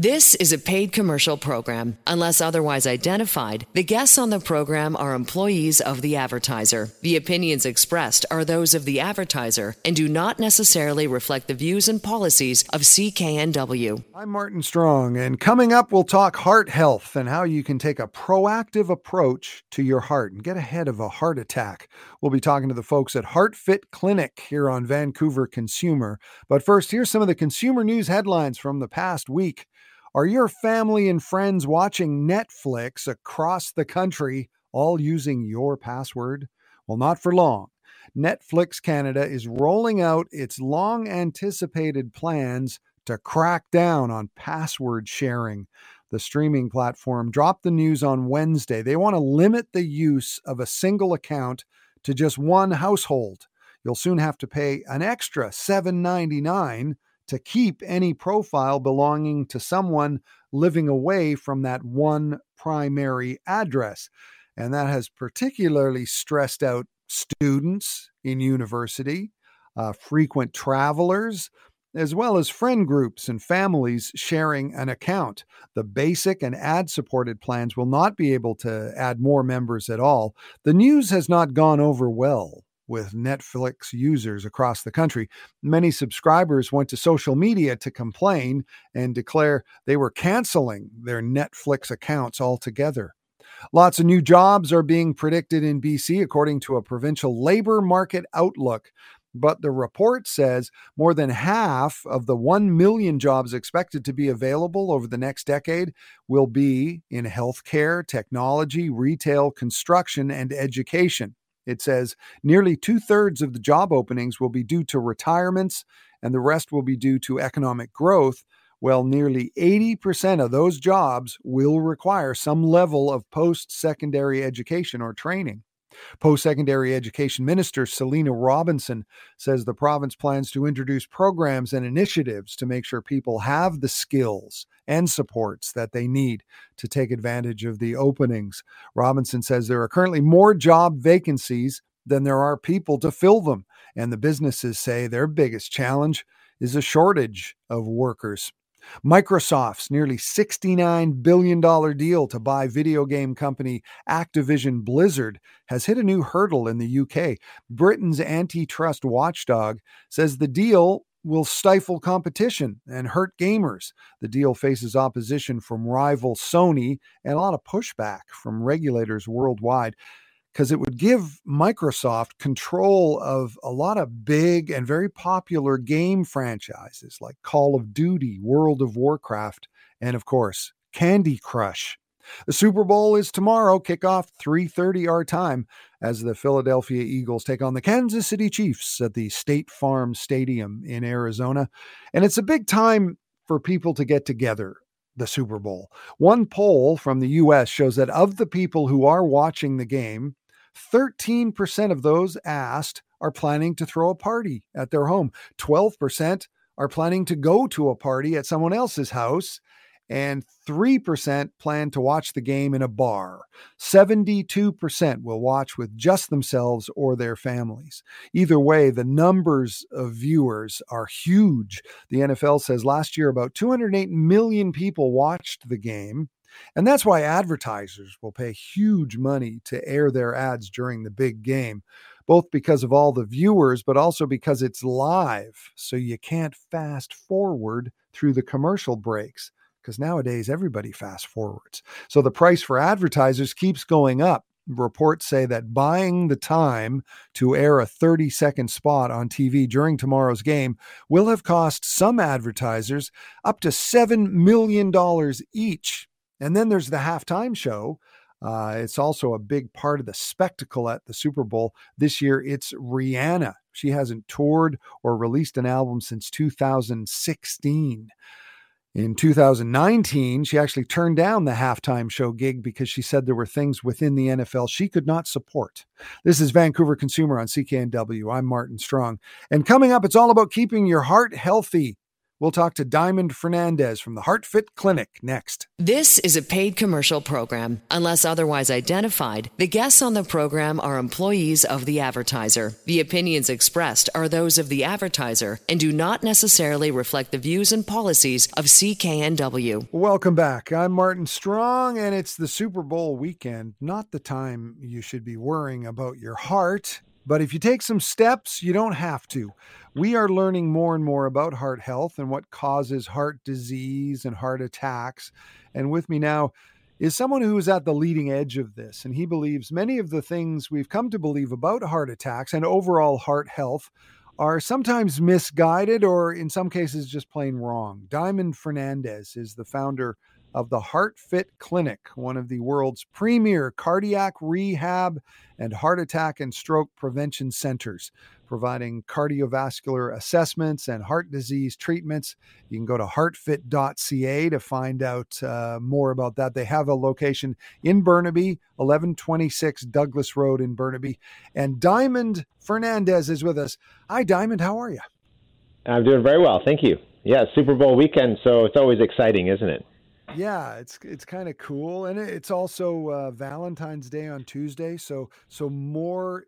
This is a paid commercial program. Unless otherwise identified, the guests on the program are employees of the advertiser. The opinions expressed are those of the advertiser and do not necessarily reflect the views and policies of CKNW. I'm Martin Strong, and coming up, we'll talk heart health and how you can take a proactive approach to your heart and get ahead of a heart attack. We'll be talking to the folks at HeartFit Clinic here on Vancouver Consumer. But first, here's some of the consumer news headlines from the past week. Are your family and friends watching Netflix across the country all using your password? Well, not for long. Netflix Canada is rolling out its long anticipated plans to crack down on password sharing. The streaming platform dropped the news on Wednesday. They want to limit the use of a single account to just one household. You'll soon have to pay an extra $7.99 to keep any profile belonging to someone living away from that one primary address. And that has particularly stressed out students in university, uh, frequent travelers, as well as friend groups and families sharing an account. The basic and ad supported plans will not be able to add more members at all. The news has not gone over well with Netflix users across the country. Many subscribers went to social media to complain and declare they were canceling their Netflix accounts altogether. Lots of new jobs are being predicted in BC, according to a provincial labor market outlook. But the report says more than half of the 1 million jobs expected to be available over the next decade will be in healthcare, technology, retail, construction, and education. It says nearly two thirds of the job openings will be due to retirements, and the rest will be due to economic growth. Well, nearly 80% of those jobs will require some level of post secondary education or training. Post secondary education minister Selina Robinson says the province plans to introduce programs and initiatives to make sure people have the skills and supports that they need to take advantage of the openings. Robinson says there are currently more job vacancies than there are people to fill them, and the businesses say their biggest challenge is a shortage of workers. Microsoft's nearly $69 billion deal to buy video game company Activision Blizzard has hit a new hurdle in the UK. Britain's antitrust watchdog says the deal will stifle competition and hurt gamers. The deal faces opposition from rival Sony and a lot of pushback from regulators worldwide because it would give Microsoft control of a lot of big and very popular game franchises like Call of Duty, World of Warcraft, and of course, Candy Crush. The Super Bowl is tomorrow, kickoff 3:30 our time as the Philadelphia Eagles take on the Kansas City Chiefs at the State Farm Stadium in Arizona. And it's a big time for people to get together the Super Bowl. One poll from the US shows that of the people who are watching the game, 13% of those asked are planning to throw a party at their home. 12% are planning to go to a party at someone else's house and 3% plan to watch the game in a bar. 72% will watch with just themselves or their families. Either way, the numbers of viewers are huge. The NFL says last year about 208 million people watched the game. And that's why advertisers will pay huge money to air their ads during the big game, both because of all the viewers, but also because it's live. So you can't fast forward through the commercial breaks because nowadays everybody fast forwards. So the price for advertisers keeps going up. Reports say that buying the time to air a 30 second spot on TV during tomorrow's game will have cost some advertisers up to $7 million each. And then there's the halftime show. Uh, it's also a big part of the spectacle at the Super Bowl. This year, it's Rihanna. She hasn't toured or released an album since 2016. In 2019, she actually turned down the halftime show gig because she said there were things within the NFL she could not support. This is Vancouver Consumer on CKNW. I'm Martin Strong. And coming up, it's all about keeping your heart healthy We'll talk to Diamond Fernandez from the HeartFit Clinic next. This is a paid commercial program. Unless otherwise identified, the guests on the program are employees of the advertiser. The opinions expressed are those of the advertiser and do not necessarily reflect the views and policies of CKNW. Welcome back. I'm Martin Strong, and it's the Super Bowl weekend, not the time you should be worrying about your heart. But if you take some steps, you don't have to. We are learning more and more about heart health and what causes heart disease and heart attacks. And with me now is someone who is at the leading edge of this. And he believes many of the things we've come to believe about heart attacks and overall heart health are sometimes misguided or, in some cases, just plain wrong. Diamond Fernandez is the founder of the HeartFit Clinic, one of the world's premier cardiac rehab and heart attack and stroke prevention centers, providing cardiovascular assessments and heart disease treatments. You can go to heartfit.ca to find out uh, more about that. They have a location in Burnaby, 1126 Douglas Road in Burnaby. And Diamond Fernandez is with us. Hi, Diamond. How are you? I'm doing very well. Thank you. Yeah, Super Bowl weekend, so it's always exciting, isn't it? Yeah, it's it's kind of cool, and it's also uh, Valentine's Day on Tuesday, so so more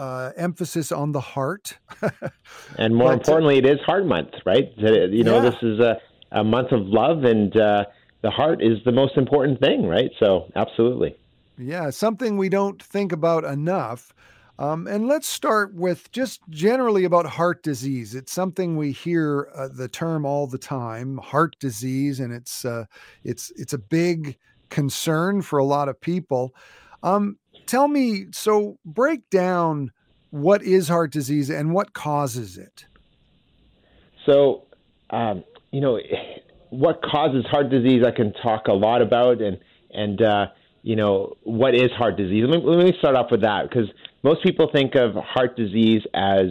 uh, emphasis on the heart. and more but, uh, importantly, it is Heart Month, right? You know, yeah. this is a, a month of love, and uh, the heart is the most important thing, right? So, absolutely. Yeah, something we don't think about enough. Um, and let's start with just generally about heart disease. It's something we hear uh, the term all the time, heart disease, and it's uh, it's it's a big concern for a lot of people. Um, tell me, so break down what is heart disease and what causes it. So, um, you know, what causes heart disease, I can talk a lot about, and and uh, you know, what is heart disease? Let me, let me start off with that because most people think of heart disease as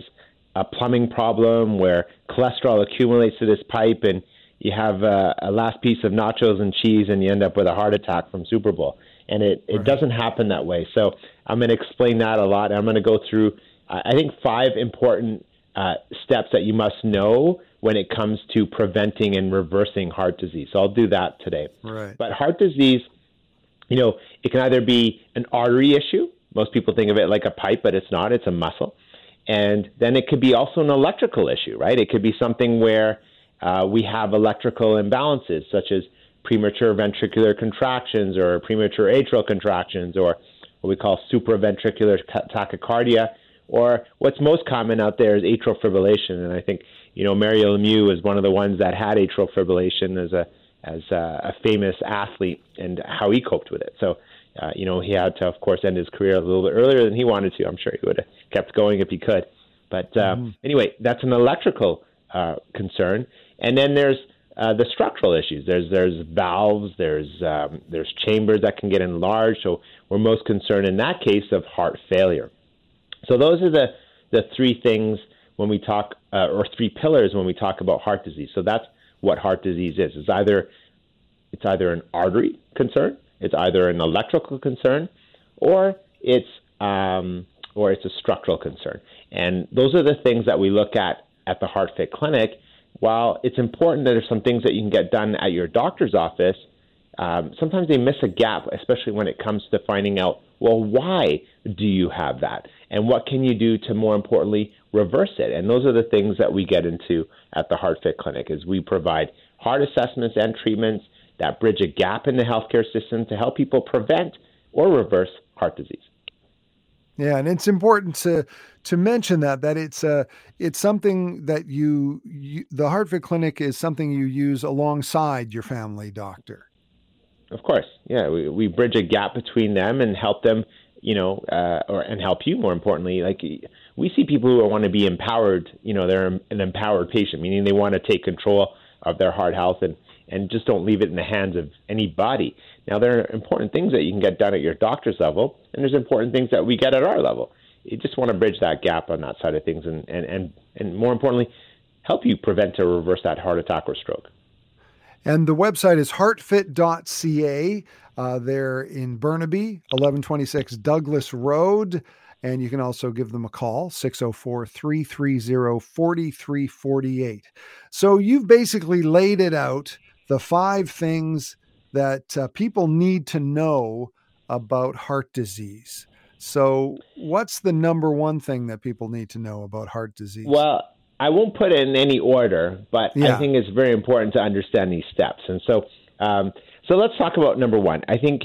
a plumbing problem where cholesterol accumulates to this pipe and you have a, a, last piece of nachos and cheese and you end up with a heart attack from Super Bowl. And it, it right. doesn't happen that way. So I'm going to explain that a lot. I'm going to go through, I think, five important uh, steps that you must know when it comes to preventing and reversing heart disease. So I'll do that today. Right. But heart disease, you know, it can either be an artery issue, most people think of it like a pipe, but it's not. It's a muscle. And then it could be also an electrical issue, right? It could be something where uh, we have electrical imbalances, such as premature ventricular contractions or premature atrial contractions or what we call supraventricular tachycardia, or what's most common out there is atrial fibrillation. And I think, you know, Mario Lemieux is one of the ones that had atrial fibrillation as a as a, a famous athlete and how he coped with it. So uh, you know, he had to, of course, end his career a little bit earlier than he wanted to. I'm sure he would have kept going if he could. But uh, mm-hmm. anyway, that's an electrical uh, concern. And then there's uh, the structural issues. There's there's valves. There's um, there's chambers that can get enlarged. So we're most concerned in that case of heart failure. So those are the the three things when we talk, uh, or three pillars when we talk about heart disease. So that's what heart disease is. It's either it's either an artery concern, it's either an electrical concern or it's um, or it's a structural concern. And those are the things that we look at at the HeartFit Clinic. While it's important that there's some things that you can get done at your doctor's office, um, sometimes they miss a gap, especially when it comes to finding out, well, why do you have that? And what can you do to, more importantly, reverse it? And those are the things that we get into at the HeartFit Clinic is we provide heart assessments and treatments that bridge a gap in the healthcare system to help people prevent or reverse heart disease. Yeah, and it's important to to mention that that it's a uh, it's something that you, you the HeartFit Clinic is something you use alongside your family doctor. Of course, yeah, we, we bridge a gap between them and help them, you know, uh, or and help you more importantly. Like we see people who want to be empowered, you know, they're an empowered patient, meaning they want to take control of their heart health and and just don't leave it in the hands of anybody. Now, there are important things that you can get done at your doctor's level, and there's important things that we get at our level. You just want to bridge that gap on that side of things, and, and, and, and more importantly, help you prevent or reverse that heart attack or stroke. And the website is heartfit.ca. Uh, they're in Burnaby, 1126 Douglas Road. And you can also give them a call, 604 330 4348. So you've basically laid it out the five things that uh, people need to know about heart disease. So, what's the number one thing that people need to know about heart disease? Well, I won't put it in any order, but yeah. I think it's very important to understand these steps. And so, um, so let's talk about number one. I think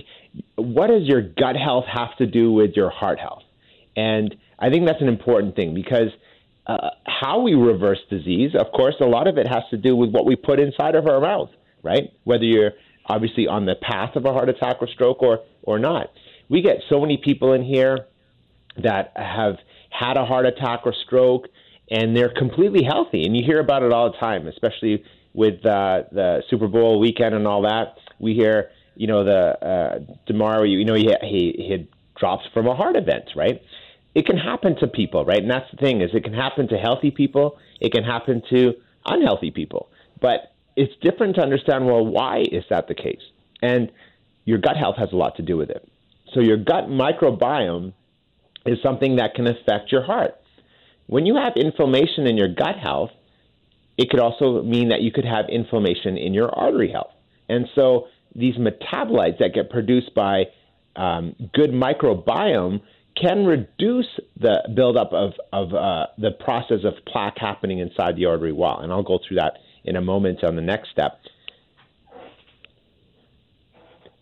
what does your gut health have to do with your heart health? And I think that's an important thing because uh, how we reverse disease, of course, a lot of it has to do with what we put inside of our mouth, right? Whether you're obviously on the path of a heart attack or stroke or, or not. We get so many people in here that have had a heart attack or stroke and they're completely healthy. And you hear about it all the time, especially with uh, the Super Bowl weekend and all that. We hear, you know, the uh, Damar, you know, he, he, he had drops from a heart event, right? It can happen to people, right? And that's the thing is it can happen to healthy people. It can happen to unhealthy people. But it's different to understand, well, why is that the case? And your gut health has a lot to do with it. So your gut microbiome is something that can affect your heart. When you have inflammation in your gut health, it could also mean that you could have inflammation in your artery health. And so these metabolites that get produced by um, good microbiome can reduce the buildup of, of uh, the process of plaque happening inside the artery wall. And I'll go through that in a moment on the next step.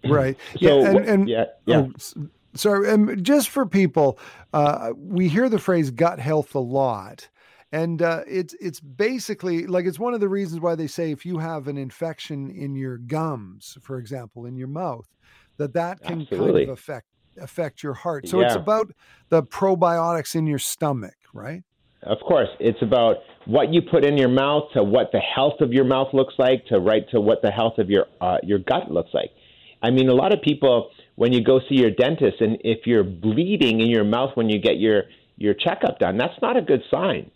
Right. So, yeah. And, and yeah. yeah. Oh, sorry. Um, just for people, uh, we hear the phrase gut health a lot. And uh, it's it's basically like it's one of the reasons why they say if you have an infection in your gums, for example, in your mouth, that that can Absolutely. kind of affect affect your heart. So yeah. it's about the probiotics in your stomach, right? Of course, it's about what you put in your mouth to what the health of your mouth looks like to right to what the health of your uh, your gut looks like. I mean, a lot of people when you go see your dentist and if you're bleeding in your mouth when you get your your checkup done, that's not a good sign.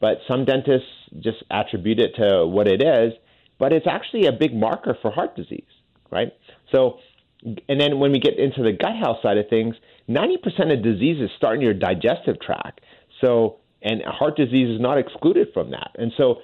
But some dentists just attribute it to what it is, but it's actually a big marker for heart disease, right? So, and then when we get into the gut health side of things, 90% of diseases start in your digestive tract. So, and heart disease is not excluded from that. And so,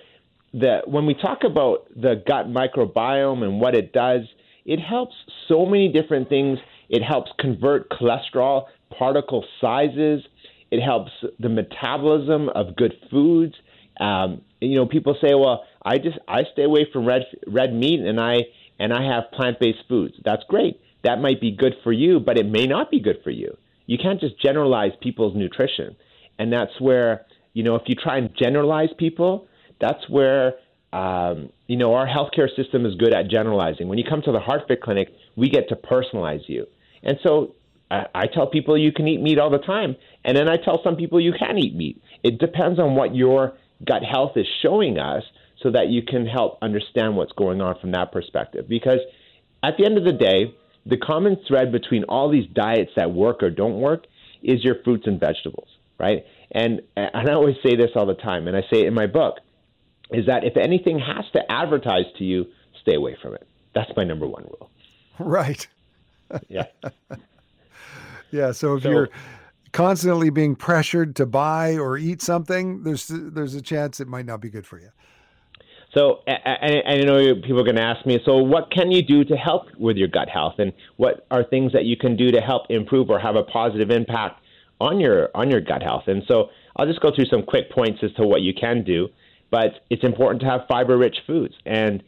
the when we talk about the gut microbiome and what it does, it helps so many different things. It helps convert cholesterol particle sizes. It helps the metabolism of good foods. Um, you know, people say, "Well, I just I stay away from red red meat and I and I have plant based foods." That's great. That might be good for you, but it may not be good for you. You can't just generalize people's nutrition, and that's where you know if you try and generalize people, that's where um, you know, our healthcare system is good at generalizing. When you come to the HeartFit Clinic, we get to personalize you. And so I, I tell people you can eat meat all the time, and then I tell some people you can eat meat. It depends on what your gut health is showing us so that you can help understand what's going on from that perspective. Because at the end of the day, the common thread between all these diets that work or don't work is your fruits and vegetables, right? And, and I always say this all the time, and I say it in my book is that if anything has to advertise to you, stay away from it. That's my number one rule. Right. Yeah. yeah. So if so, you're constantly being pressured to buy or eat something, there's there's a chance it might not be good for you. So, and I know people are going to ask me, so what can you do to help with your gut health, and what are things that you can do to help improve or have a positive impact on your on your gut health? And so, I'll just go through some quick points as to what you can do. But it's important to have fiber rich foods. And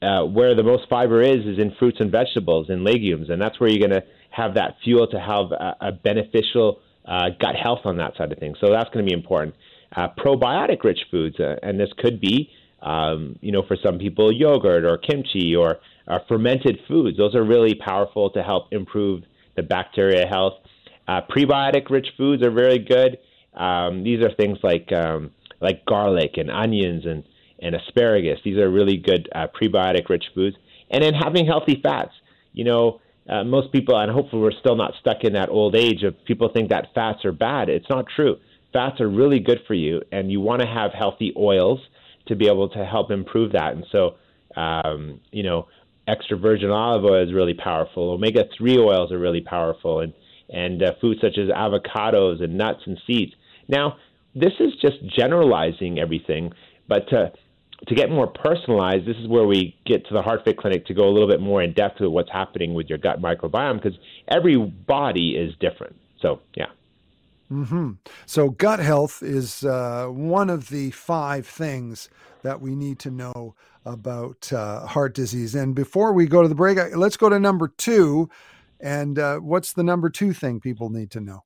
uh, where the most fiber is, is in fruits and vegetables and legumes. And that's where you're going to have that fuel to have a, a beneficial uh, gut health on that side of things. So that's going to be important. Uh, probiotic rich foods, uh, and this could be, um, you know, for some people, yogurt or kimchi or uh, fermented foods. Those are really powerful to help improve the bacteria health. Uh, prebiotic rich foods are very good. Um, these are things like um, like garlic and onions and, and asparagus. These are really good uh, prebiotic rich foods. And then having healthy fats. You know, uh, most people, and hopefully we're still not stuck in that old age of people think that fats are bad. It's not true. Fats are really good for you, and you want to have healthy oils to be able to help improve that. And so, um, you know, extra virgin olive oil is really powerful. Omega 3 oils are really powerful. And, and uh, foods such as avocados and nuts and seeds. Now, this is just generalizing everything, but to to get more personalized, this is where we get to the HeartFit Clinic to go a little bit more in depth with what's happening with your gut microbiome because every body is different. So, yeah. Mm-hmm. So, gut health is uh, one of the five things that we need to know about uh, heart disease. And before we go to the break, let's go to number two. And uh, what's the number two thing people need to know?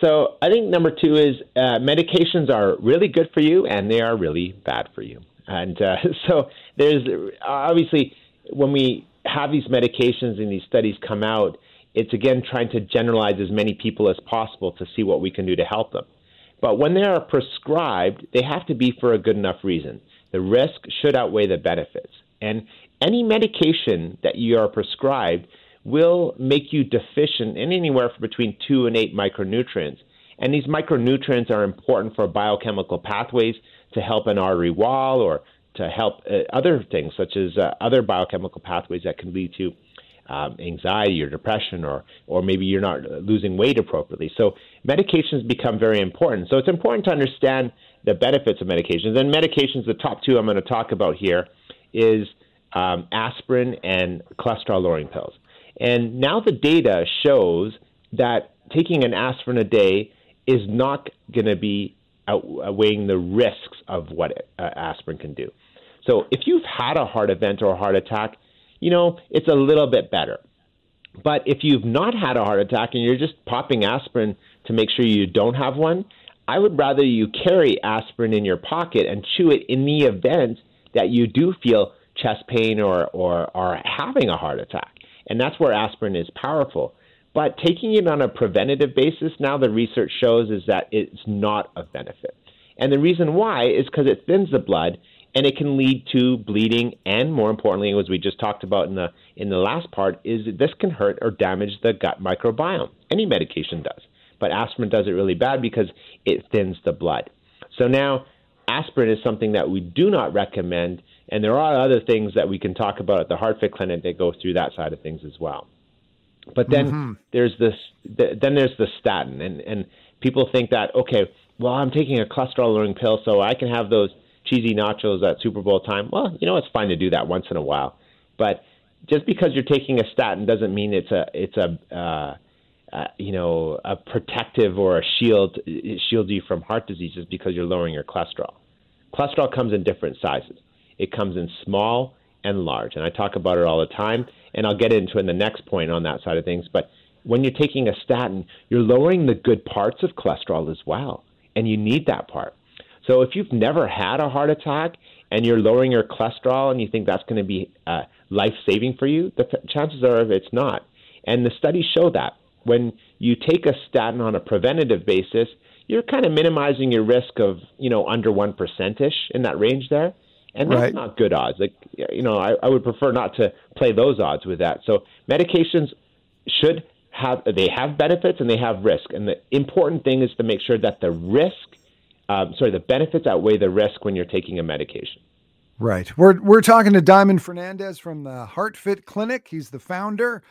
So, I think number two is uh, medications are really good for you and they are really bad for you. And uh, so, there's obviously when we have these medications and these studies come out, it's again trying to generalize as many people as possible to see what we can do to help them. But when they are prescribed, they have to be for a good enough reason. The risk should outweigh the benefits. And any medication that you are prescribed will make you deficient in anywhere from between two and eight micronutrients. And these micronutrients are important for biochemical pathways to help an artery wall or to help uh, other things, such as uh, other biochemical pathways that can lead to um, anxiety or depression, or or maybe you're not losing weight appropriately. So medications become very important. So it's important to understand the benefits of medications. And medications, the top two I'm going to talk about here, is um, aspirin and cholesterol-lowering pills. And now the data shows that taking an aspirin a day is not going to be outweighing the risks of what uh, aspirin can do. So if you've had a heart event or a heart attack, you know, it's a little bit better. But if you've not had a heart attack and you're just popping aspirin to make sure you don't have one, I would rather you carry aspirin in your pocket and chew it in the event that you do feel chest pain or, or are having a heart attack. And that's where aspirin is powerful. But taking it on a preventative basis, now the research shows is that it's not of benefit. And the reason why is because it thins the blood and it can lead to bleeding and more importantly as we just talked about in the in the last part is this can hurt or damage the gut microbiome. Any medication does but aspirin does it really bad because it thins the blood. So now aspirin is something that we do not recommend and there are other things that we can talk about at the heartfit clinic that go through that side of things as well. But then mm-hmm. there's this then there's the statin and and people think that okay well i'm taking a cholesterol lowering pill so i can have those cheesy nachos at Super Bowl time, well, you know, it's fine to do that once in a while. But just because you're taking a statin doesn't mean it's a it's a uh, uh, you know a protective or a shield it shields you from heart disease just because you're lowering your cholesterol. Cholesterol comes in different sizes. It comes in small and large, and I talk about it all the time. And I'll get into in the next point on that side of things. But when you're taking a statin, you're lowering the good parts of cholesterol as well, and you need that part. So if you've never had a heart attack and you're lowering your cholesterol and you think that's going to be uh, life saving for you, the chances are it's not. And the studies show that when you take a statin on a preventative basis, you're kind of minimizing your risk of you know under one percent ish in that range there, and that's right. not good odds. Like you know, I, I would prefer not to play those odds with that. So medications should have they have benefits and they have risk, and the important thing is to make sure that the risk um, sorry, the benefits outweigh the risk when you're taking a medication. Right. We're we're talking to Diamond Fernandez from the HeartFit Clinic. He's the founder,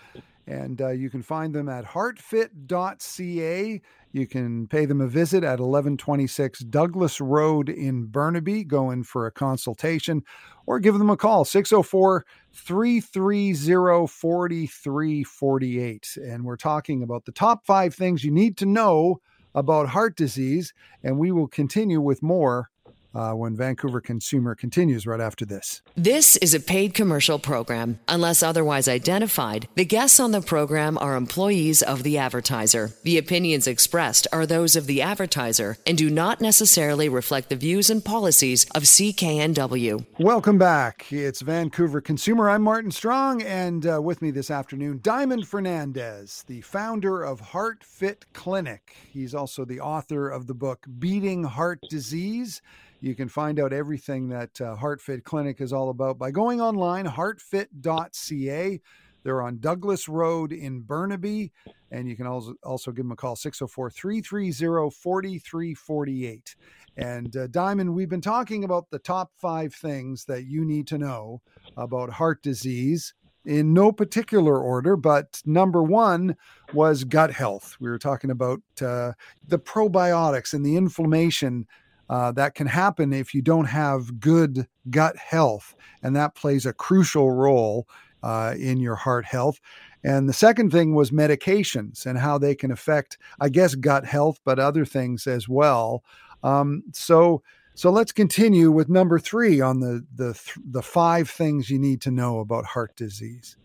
and uh, you can find them at heartfit.ca. You can pay them a visit at 1126 Douglas Road in Burnaby. Go in for a consultation or give them a call 604 330 4348. And we're talking about the top five things you need to know about heart disease, and we will continue with more uh, when Vancouver Consumer continues right after this. This is a paid commercial program. Unless otherwise identified, the guests on the program are employees of the advertiser. The opinions expressed are those of the advertiser and do not necessarily reflect the views and policies of CKNW. Welcome back. It's Vancouver Consumer. I'm Martin Strong, and uh, with me this afternoon, Diamond Fernandez, the founder of Heart Fit Clinic. He's also the author of the book Beating Heart Disease you can find out everything that uh, HeartFit Clinic is all about by going online, heartfit.ca. They're on Douglas Road in Burnaby, and you can also, also give them a call, 604 330 4348. And uh, Diamond, we've been talking about the top five things that you need to know about heart disease in no particular order, but number one was gut health. We were talking about uh, the probiotics and the inflammation uh, that can happen if you don't have good gut health, and that plays a crucial role uh, in your heart health. And the second thing was medications and how they can affect, I guess, gut health, but other things as well. Um, so, so let's continue with number three on the the the five things you need to know about heart disease.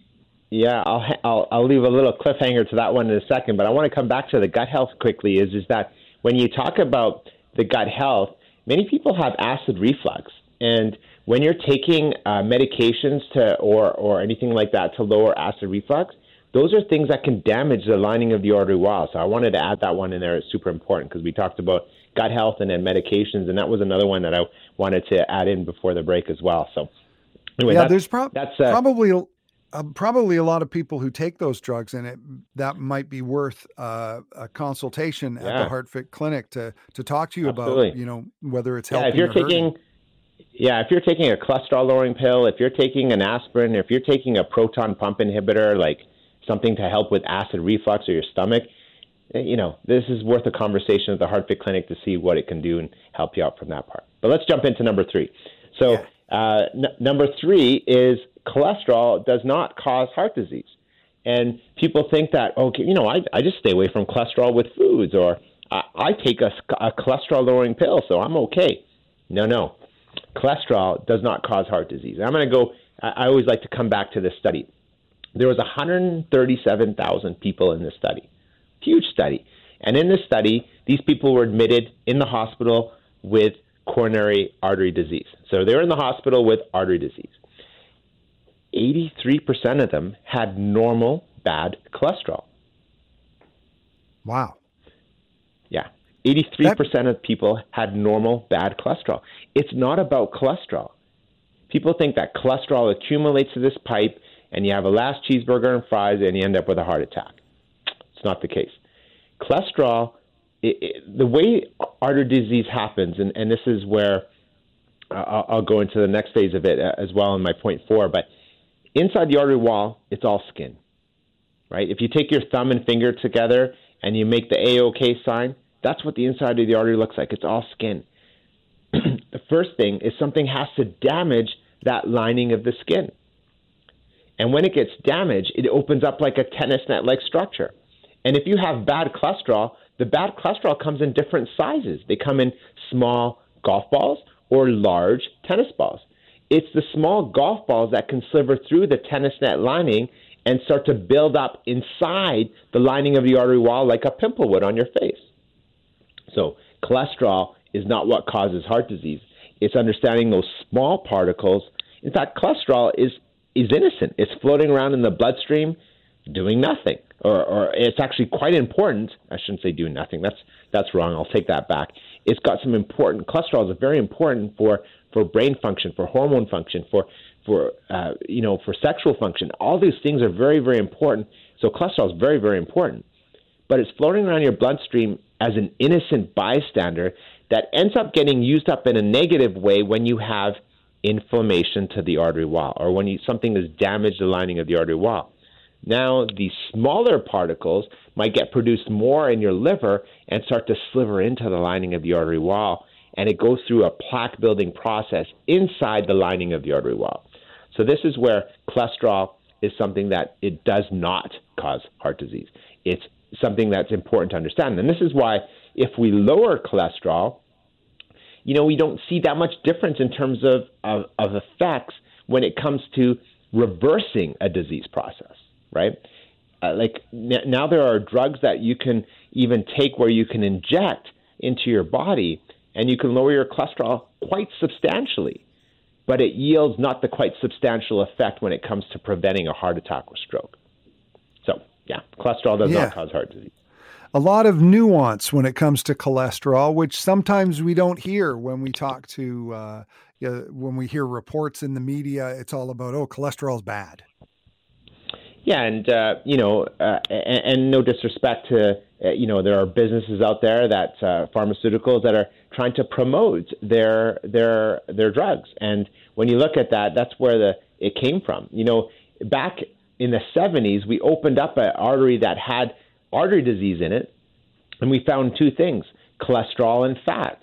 Yeah, I'll, I'll I'll leave a little cliffhanger to that one in a second, but I want to come back to the gut health quickly. Is is that when you talk about the gut health, many people have acid reflux, and when you're taking uh, medications to or or anything like that to lower acid reflux, those are things that can damage the lining of the artery wall. So I wanted to add that one in there. It's super important because we talked about gut health and then medications, and that was another one that I wanted to add in before the break as well. So anyway, yeah, there's pro- that's uh, probably uh, probably a lot of people who take those drugs, and it that might be worth uh, a consultation yeah. at the HeartFit Clinic to to talk to you Absolutely. about you know whether it's helping. Yeah, if you're taking. Hurting. Yeah, if you're taking a cholesterol lowering pill, if you're taking an aspirin, if you're taking a proton pump inhibitor like something to help with acid reflux or your stomach, eh, you know, this is worth a conversation at the HeartFit Clinic to see what it can do and help you out from that part. But let's jump into number three. So, yeah. uh, n- number three is cholesterol does not cause heart disease. And people think that, okay, you know, I, I just stay away from cholesterol with foods or I, I take a, a cholesterol lowering pill, so I'm okay. No, no. Cholesterol does not cause heart disease. I'm going to go, I, I always like to come back to this study. There was 137,000 people in this study, huge study. And in this study, these people were admitted in the hospital with coronary artery disease. So they were in the hospital with artery disease. 83% of them had normal bad cholesterol. Wow. Yeah. 83% that... of people had normal bad cholesterol. It's not about cholesterol. People think that cholesterol accumulates to this pipe and you have a last cheeseburger and fries and you end up with a heart attack. It's not the case. Cholesterol, it, it, the way artery disease happens, and, and this is where uh, I'll, I'll go into the next phase of it uh, as well in my point four, but inside the artery wall, it's all skin, right? If you take your thumb and finger together and you make the AOK sign, that's what the inside of the artery looks like. It's all skin. the first thing is something has to damage that lining of the skin. And when it gets damaged, it opens up like a tennis net like structure. And if you have bad cholesterol, the bad cholesterol comes in different sizes. They come in small golf balls or large tennis balls. It's the small golf balls that can sliver through the tennis net lining and start to build up inside the lining of the artery wall like a pimple would on your face. So, cholesterol is not what causes heart disease. It's understanding those small particles. In fact, cholesterol is is innocent. It's floating around in the bloodstream doing nothing. Or, or it's actually quite important. I shouldn't say doing nothing. That's that's wrong. I'll take that back. It's got some important cholesterol is very important for for brain function, for hormone function, for for uh, you know for sexual function. All these things are very very important. So cholesterol is very very important, but it's floating around your bloodstream as an innocent bystander that ends up getting used up in a negative way when you have inflammation to the artery wall or when you, something has damaged the lining of the artery wall. Now, the smaller particles might get produced more in your liver and start to sliver into the lining of the artery wall, and it goes through a plaque building process inside the lining of the artery wall. So, this is where cholesterol is something that it does not cause heart disease. It's something that's important to understand. And this is why, if we lower cholesterol, you know, we don't see that much difference in terms of, of, of effects when it comes to reversing a disease process, right? Uh, like n- now there are drugs that you can even take where you can inject into your body and you can lower your cholesterol quite substantially, but it yields not the quite substantial effect when it comes to preventing a heart attack or stroke. So, yeah, cholesterol does yeah. not cause heart disease a lot of nuance when it comes to cholesterol, which sometimes we don't hear when we talk to uh, when we hear reports in the media. It's all about oh, cholesterol's bad. Yeah, and uh, you know, uh, and, and, no disrespect to uh, you know, there are businesses out there that uh, pharmaceuticals that are trying to promote their their their drugs, and when you look at that, that's where the it came from. You know, back in the 70s, we opened up an artery that had artery disease in it, and we found two things cholesterol and fat.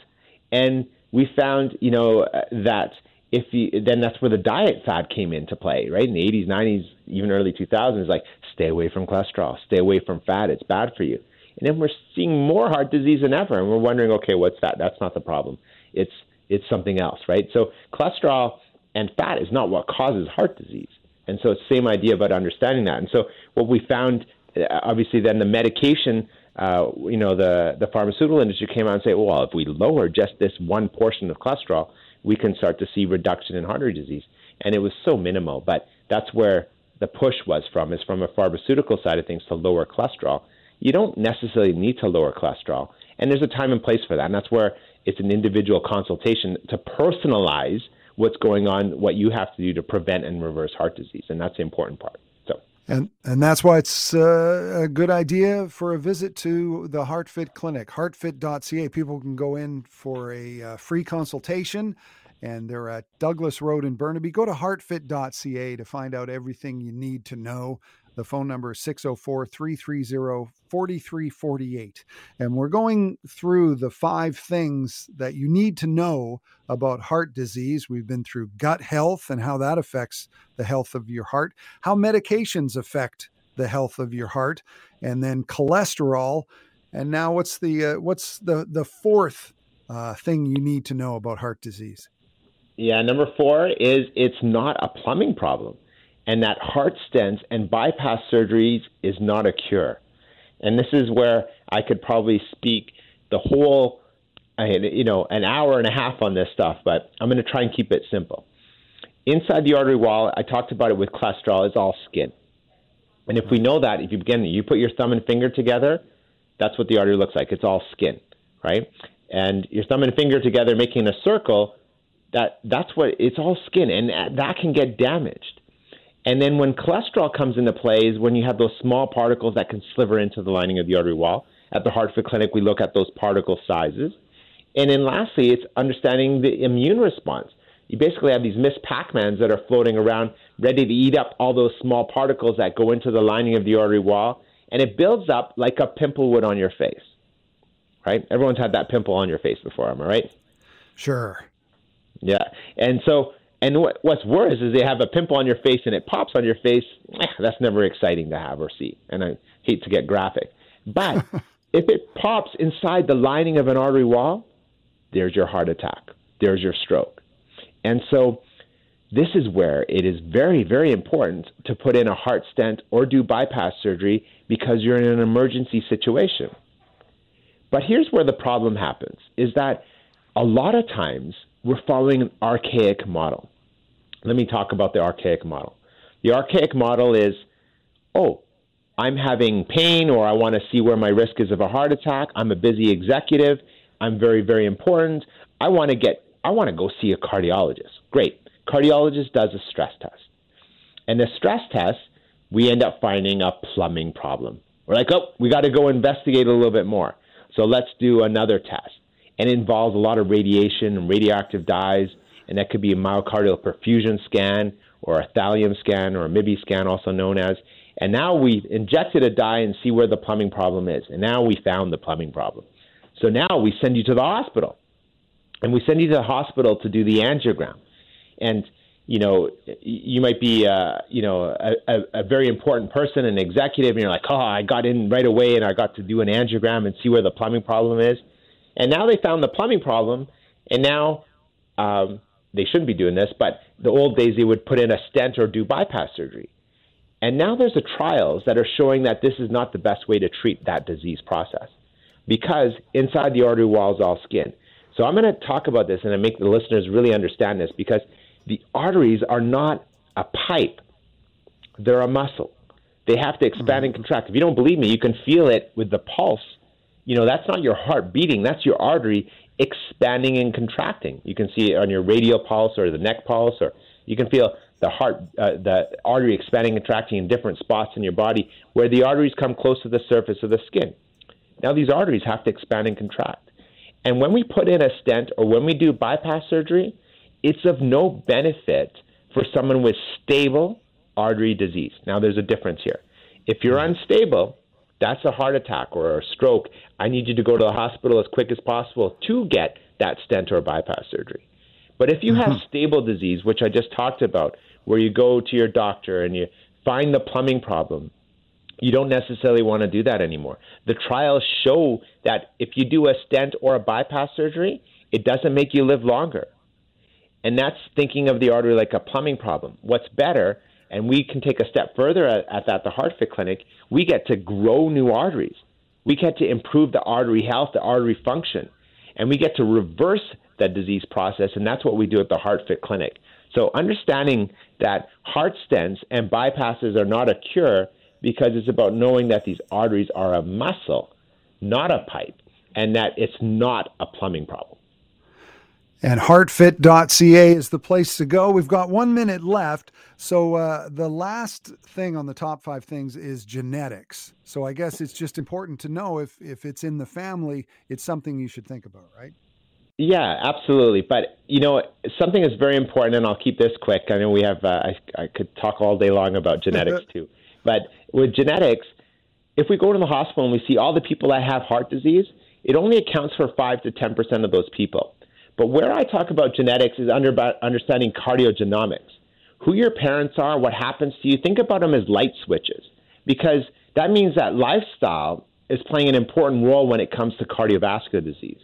And we found, you know, that if you, then that's where the diet fad came into play, right? In the 80s, 90s, even early 2000s, like stay away from cholesterol, stay away from fat, it's bad for you. And then we're seeing more heart disease than ever, and we're wondering, okay, what's that? That's not the problem. It's it's something else, right? So cholesterol and fat is not what causes heart disease. And so it's the same idea about understanding that. And so what we found, uh, obviously, then the medication, uh, you know, the, the pharmaceutical industry came out and said, well, if we lower just this one portion of cholesterol, we can start to see reduction in heart disease. And it was so minimal, but that's where the push was from, is from a pharmaceutical side of things to lower cholesterol. You don't necessarily need to lower cholesterol. And there's a time and place for that. And that's where it's an individual consultation to personalize – what's going on, what you have to do to prevent and reverse heart disease, and that's the important part. And and that's why it's uh, a good idea for a visit to the HeartFit Clinic, heartfit.ca. People can go in for a uh, free consultation, and they're at Douglas Road in Burnaby. Go to heartfit.ca to find out everything you need to know the phone number is 604 330 4348. And we're going through the five things that you need to know about heart disease. We've been through gut health and how that affects the health of your heart, how medications affect the health of your heart, and then cholesterol. And now, what's the uh, what's the the fourth uh, thing you need to know about heart disease? Yeah, number four is it's not a plumbing problem and that heart stents and bypass surgeries is not a cure. And this is where I could probably speak the whole, you know, an hour and a half on this stuff, but I'm going to try and keep it simple. Inside the artery wall, I talked about it with cholesterol, it's all skin. And if we know that, if you begin, you put your thumb and finger together, that's what the artery looks like. It's all skin, right? And your thumb and finger together making a circle, that that's what it's all skin, and that can get damaged. And then when cholesterol comes into play is when you have those small particles that can sliver into the lining of the artery wall. At the HeartFit Clinic, we look at those particle sizes. And then lastly, it's understanding the immune response. You basically have these Miss Pac-Mans that are floating around, ready to eat up all those small particles that go into the lining of the artery wall, and it builds up like a pimple would on your face. Right? Everyone's had that pimple on your face before, am I right? Sure. Yeah. And so and what, what's worse is they have a pimple on your face and it pops on your face. Eh, that's never exciting to have or see. And I hate to get graphic. But if it pops inside the lining of an artery wall, there's your heart attack, there's your stroke. And so this is where it is very, very important to put in a heart stent or do bypass surgery because you're in an emergency situation. But here's where the problem happens is that a lot of times we're following an archaic model. Let me talk about the archaic model. The archaic model is, oh, I'm having pain or I want to see where my risk is of a heart attack. I'm a busy executive. I'm very, very important. I want to get, I want to go see a cardiologist. Great. Cardiologist does a stress test. And the stress test, we end up finding a plumbing problem. We're like, oh, we got to go investigate a little bit more. So let's do another test. And it involves a lot of radiation and radioactive dyes and that could be a myocardial perfusion scan or a thallium scan or a MIBI scan, also known as. And now we've injected a dye and see where the plumbing problem is. And now we found the plumbing problem. So now we send you to the hospital. And we send you to the hospital to do the angiogram. And, you know, you might be, uh, you know, a, a, a very important person, an executive, and you're like, oh, I got in right away and I got to do an angiogram and see where the plumbing problem is. And now they found the plumbing problem. And now um, they shouldn't be doing this, but the old days they would put in a stent or do bypass surgery. And now there's a trials that are showing that this is not the best way to treat that disease process because inside the artery wall is all skin. So I'm going to talk about this and I make the listeners really understand this because the arteries are not a pipe. They're a muscle. They have to expand and mm-hmm. contract. If you don't believe me, you can feel it with the pulse. You know, that's not your heart beating, that's your artery expanding and contracting. You can see it on your radial pulse or the neck pulse, or you can feel the heart, uh, the artery expanding and contracting in different spots in your body where the arteries come close to the surface of the skin. Now, these arteries have to expand and contract. And when we put in a stent or when we do bypass surgery, it's of no benefit for someone with stable artery disease. Now, there's a difference here. If you're unstable, that's a heart attack or a stroke. I need you to go to the hospital as quick as possible to get that stent or bypass surgery. But if you have mm-hmm. stable disease, which I just talked about, where you go to your doctor and you find the plumbing problem, you don't necessarily want to do that anymore. The trials show that if you do a stent or a bypass surgery, it doesn't make you live longer. And that's thinking of the artery like a plumbing problem. What's better, and we can take a step further at, at that, the HeartFit Clinic, we get to grow new arteries. We get to improve the artery health, the artery function, and we get to reverse that disease process, and that's what we do at the HeartFit Clinic. So understanding that heart stents and bypasses are not a cure because it's about knowing that these arteries are a muscle, not a pipe, and that it's not a plumbing problem. And heartfit.ca is the place to go. We've got one minute left. So, uh, the last thing on the top five things is genetics. So, I guess it's just important to know if, if it's in the family, it's something you should think about, right? Yeah, absolutely. But you know, something is very important, and I'll keep this quick. I know we have. Uh, I, I could talk all day long about genetics too, but with genetics, if we go to the hospital and we see all the people that have heart disease, it only accounts for five to ten percent of those people. But where I talk about genetics is under understanding cardiogenomics. Who your parents are, what happens to you. Think about them as light switches, because that means that lifestyle is playing an important role when it comes to cardiovascular disease.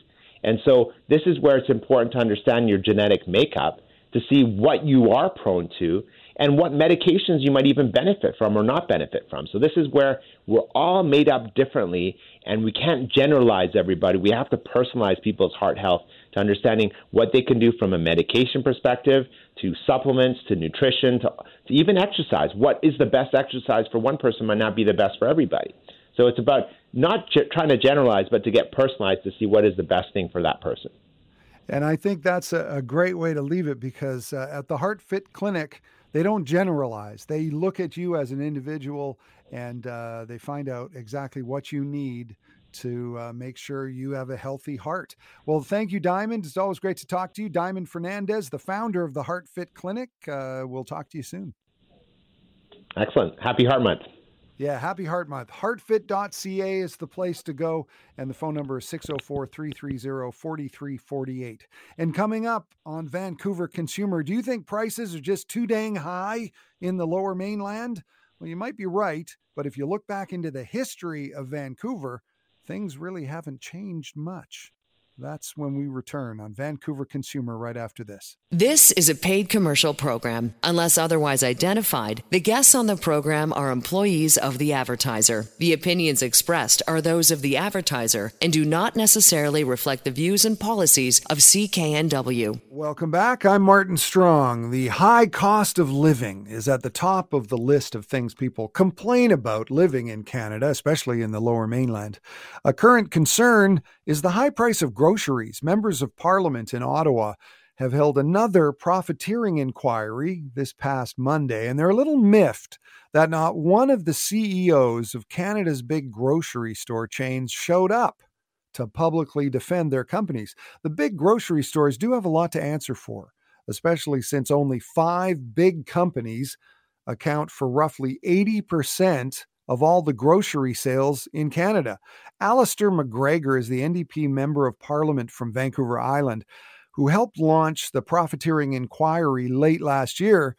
And so this is where it's important to understand your genetic makeup to see what you are prone to and what medications you might even benefit from or not benefit from. So this is where we're all made up differently and we can't generalize everybody. We have to personalize people's heart health to understanding what they can do from a medication perspective to supplements to nutrition to, to even exercise. What is the best exercise for one person might not be the best for everybody. So it's about not ge- trying to generalize, but to get personalized to see what is the best thing for that person. And I think that's a, a great way to leave it because uh, at the Heart Fit Clinic, they don't generalize. They look at you as an individual and uh, they find out exactly what you need to uh, make sure you have a healthy heart. Well, thank you, Diamond. It's always great to talk to you. Diamond Fernandez, the founder of the Heart Fit Clinic. Uh, we'll talk to you soon. Excellent. Happy Heart Month. Yeah, happy Heart Month. Heartfit.ca is the place to go, and the phone number is 604 330 4348. And coming up on Vancouver Consumer, do you think prices are just too dang high in the lower mainland? Well, you might be right, but if you look back into the history of Vancouver, things really haven't changed much. That's when we return on Vancouver Consumer right after this. This is a paid commercial program. Unless otherwise identified, the guests on the program are employees of the advertiser. The opinions expressed are those of the advertiser and do not necessarily reflect the views and policies of CKNW. Welcome back. I'm Martin Strong. The high cost of living is at the top of the list of things people complain about living in Canada, especially in the lower mainland. A current concern is the high price of groceries. Members of Parliament in Ottawa have held another profiteering inquiry this past Monday, and they're a little miffed that not one of the CEOs of Canada's big grocery store chains showed up to publicly defend their companies. The big grocery stores do have a lot to answer for, especially since only five big companies account for roughly 80% of all the grocery sales in Canada. Alistair MacGregor is the NDP Member of Parliament from Vancouver Island who helped launch the profiteering inquiry late last year.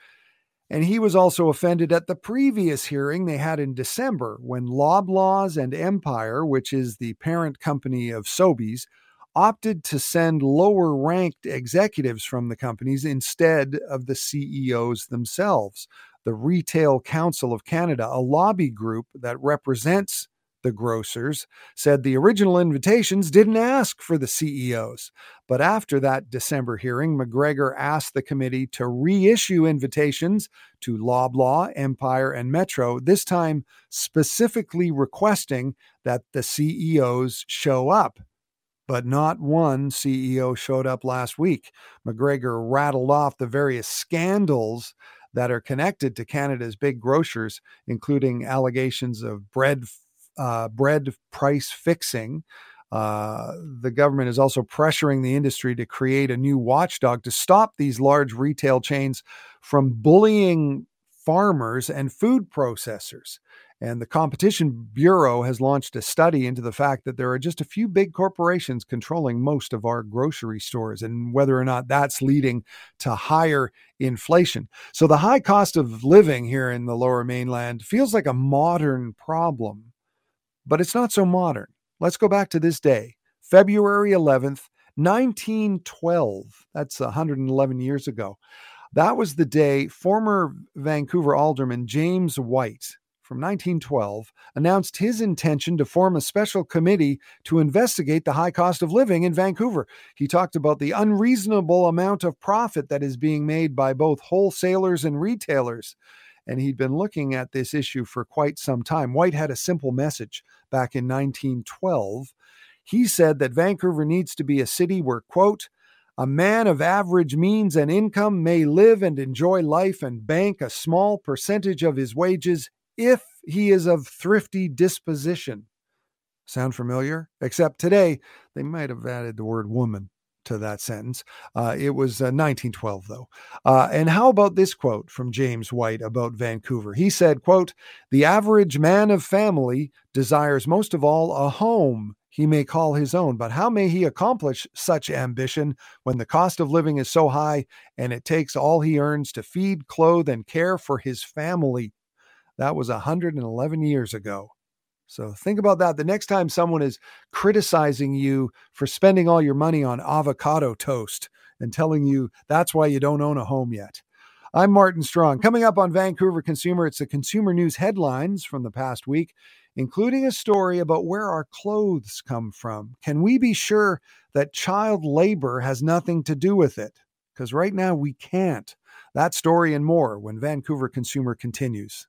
And he was also offended at the previous hearing they had in December when Loblaws and Empire, which is the parent company of Sobeys, opted to send lower ranked executives from the companies instead of the CEOs themselves the Retail Council of Canada, a lobby group that represents the grocers, said the original invitations didn't ask for the CEOs. But after that December hearing, MacGregor asked the committee to reissue invitations to Loblaw, Empire, and Metro, this time specifically requesting that the CEOs show up. But not one CEO showed up last week. MacGregor rattled off the various scandals that are connected to Canada's big grocers, including allegations of bread uh, bread price fixing. Uh, the government is also pressuring the industry to create a new watchdog to stop these large retail chains from bullying farmers and food processors. And the Competition Bureau has launched a study into the fact that there are just a few big corporations controlling most of our grocery stores and whether or not that's leading to higher inflation. So the high cost of living here in the lower mainland feels like a modern problem, but it's not so modern. Let's go back to this day, February 11th, 1912. That's 111 years ago. That was the day former Vancouver alderman James White from 1912 announced his intention to form a special committee to investigate the high cost of living in Vancouver. He talked about the unreasonable amount of profit that is being made by both wholesalers and retailers. And he'd been looking at this issue for quite some time. White had a simple message back in 1912. He said that Vancouver needs to be a city where, quote, a man of average means and income may live and enjoy life and bank a small percentage of his wages if he is of thrifty disposition. Sound familiar? Except today, they might have added the word woman to that sentence. Uh, it was uh, 1912, though. Uh, and how about this quote from James White about Vancouver? He said, quote, the average man of family desires most of all a home he may call his own, but how may he accomplish such ambition when the cost of living is so high and it takes all he earns to feed, clothe, and care for his family? That was 111 years ago. So think about that. The next time someone is criticizing you for spending all your money on avocado toast and telling you that's why you don't own a home yet. I'm Martin Strong. Coming up on Vancouver Consumer, it's the consumer news headlines from the past week, including a story about where our clothes come from. Can we be sure that child labor has nothing to do with it? Because right now we can't. That story and more when Vancouver Consumer continues.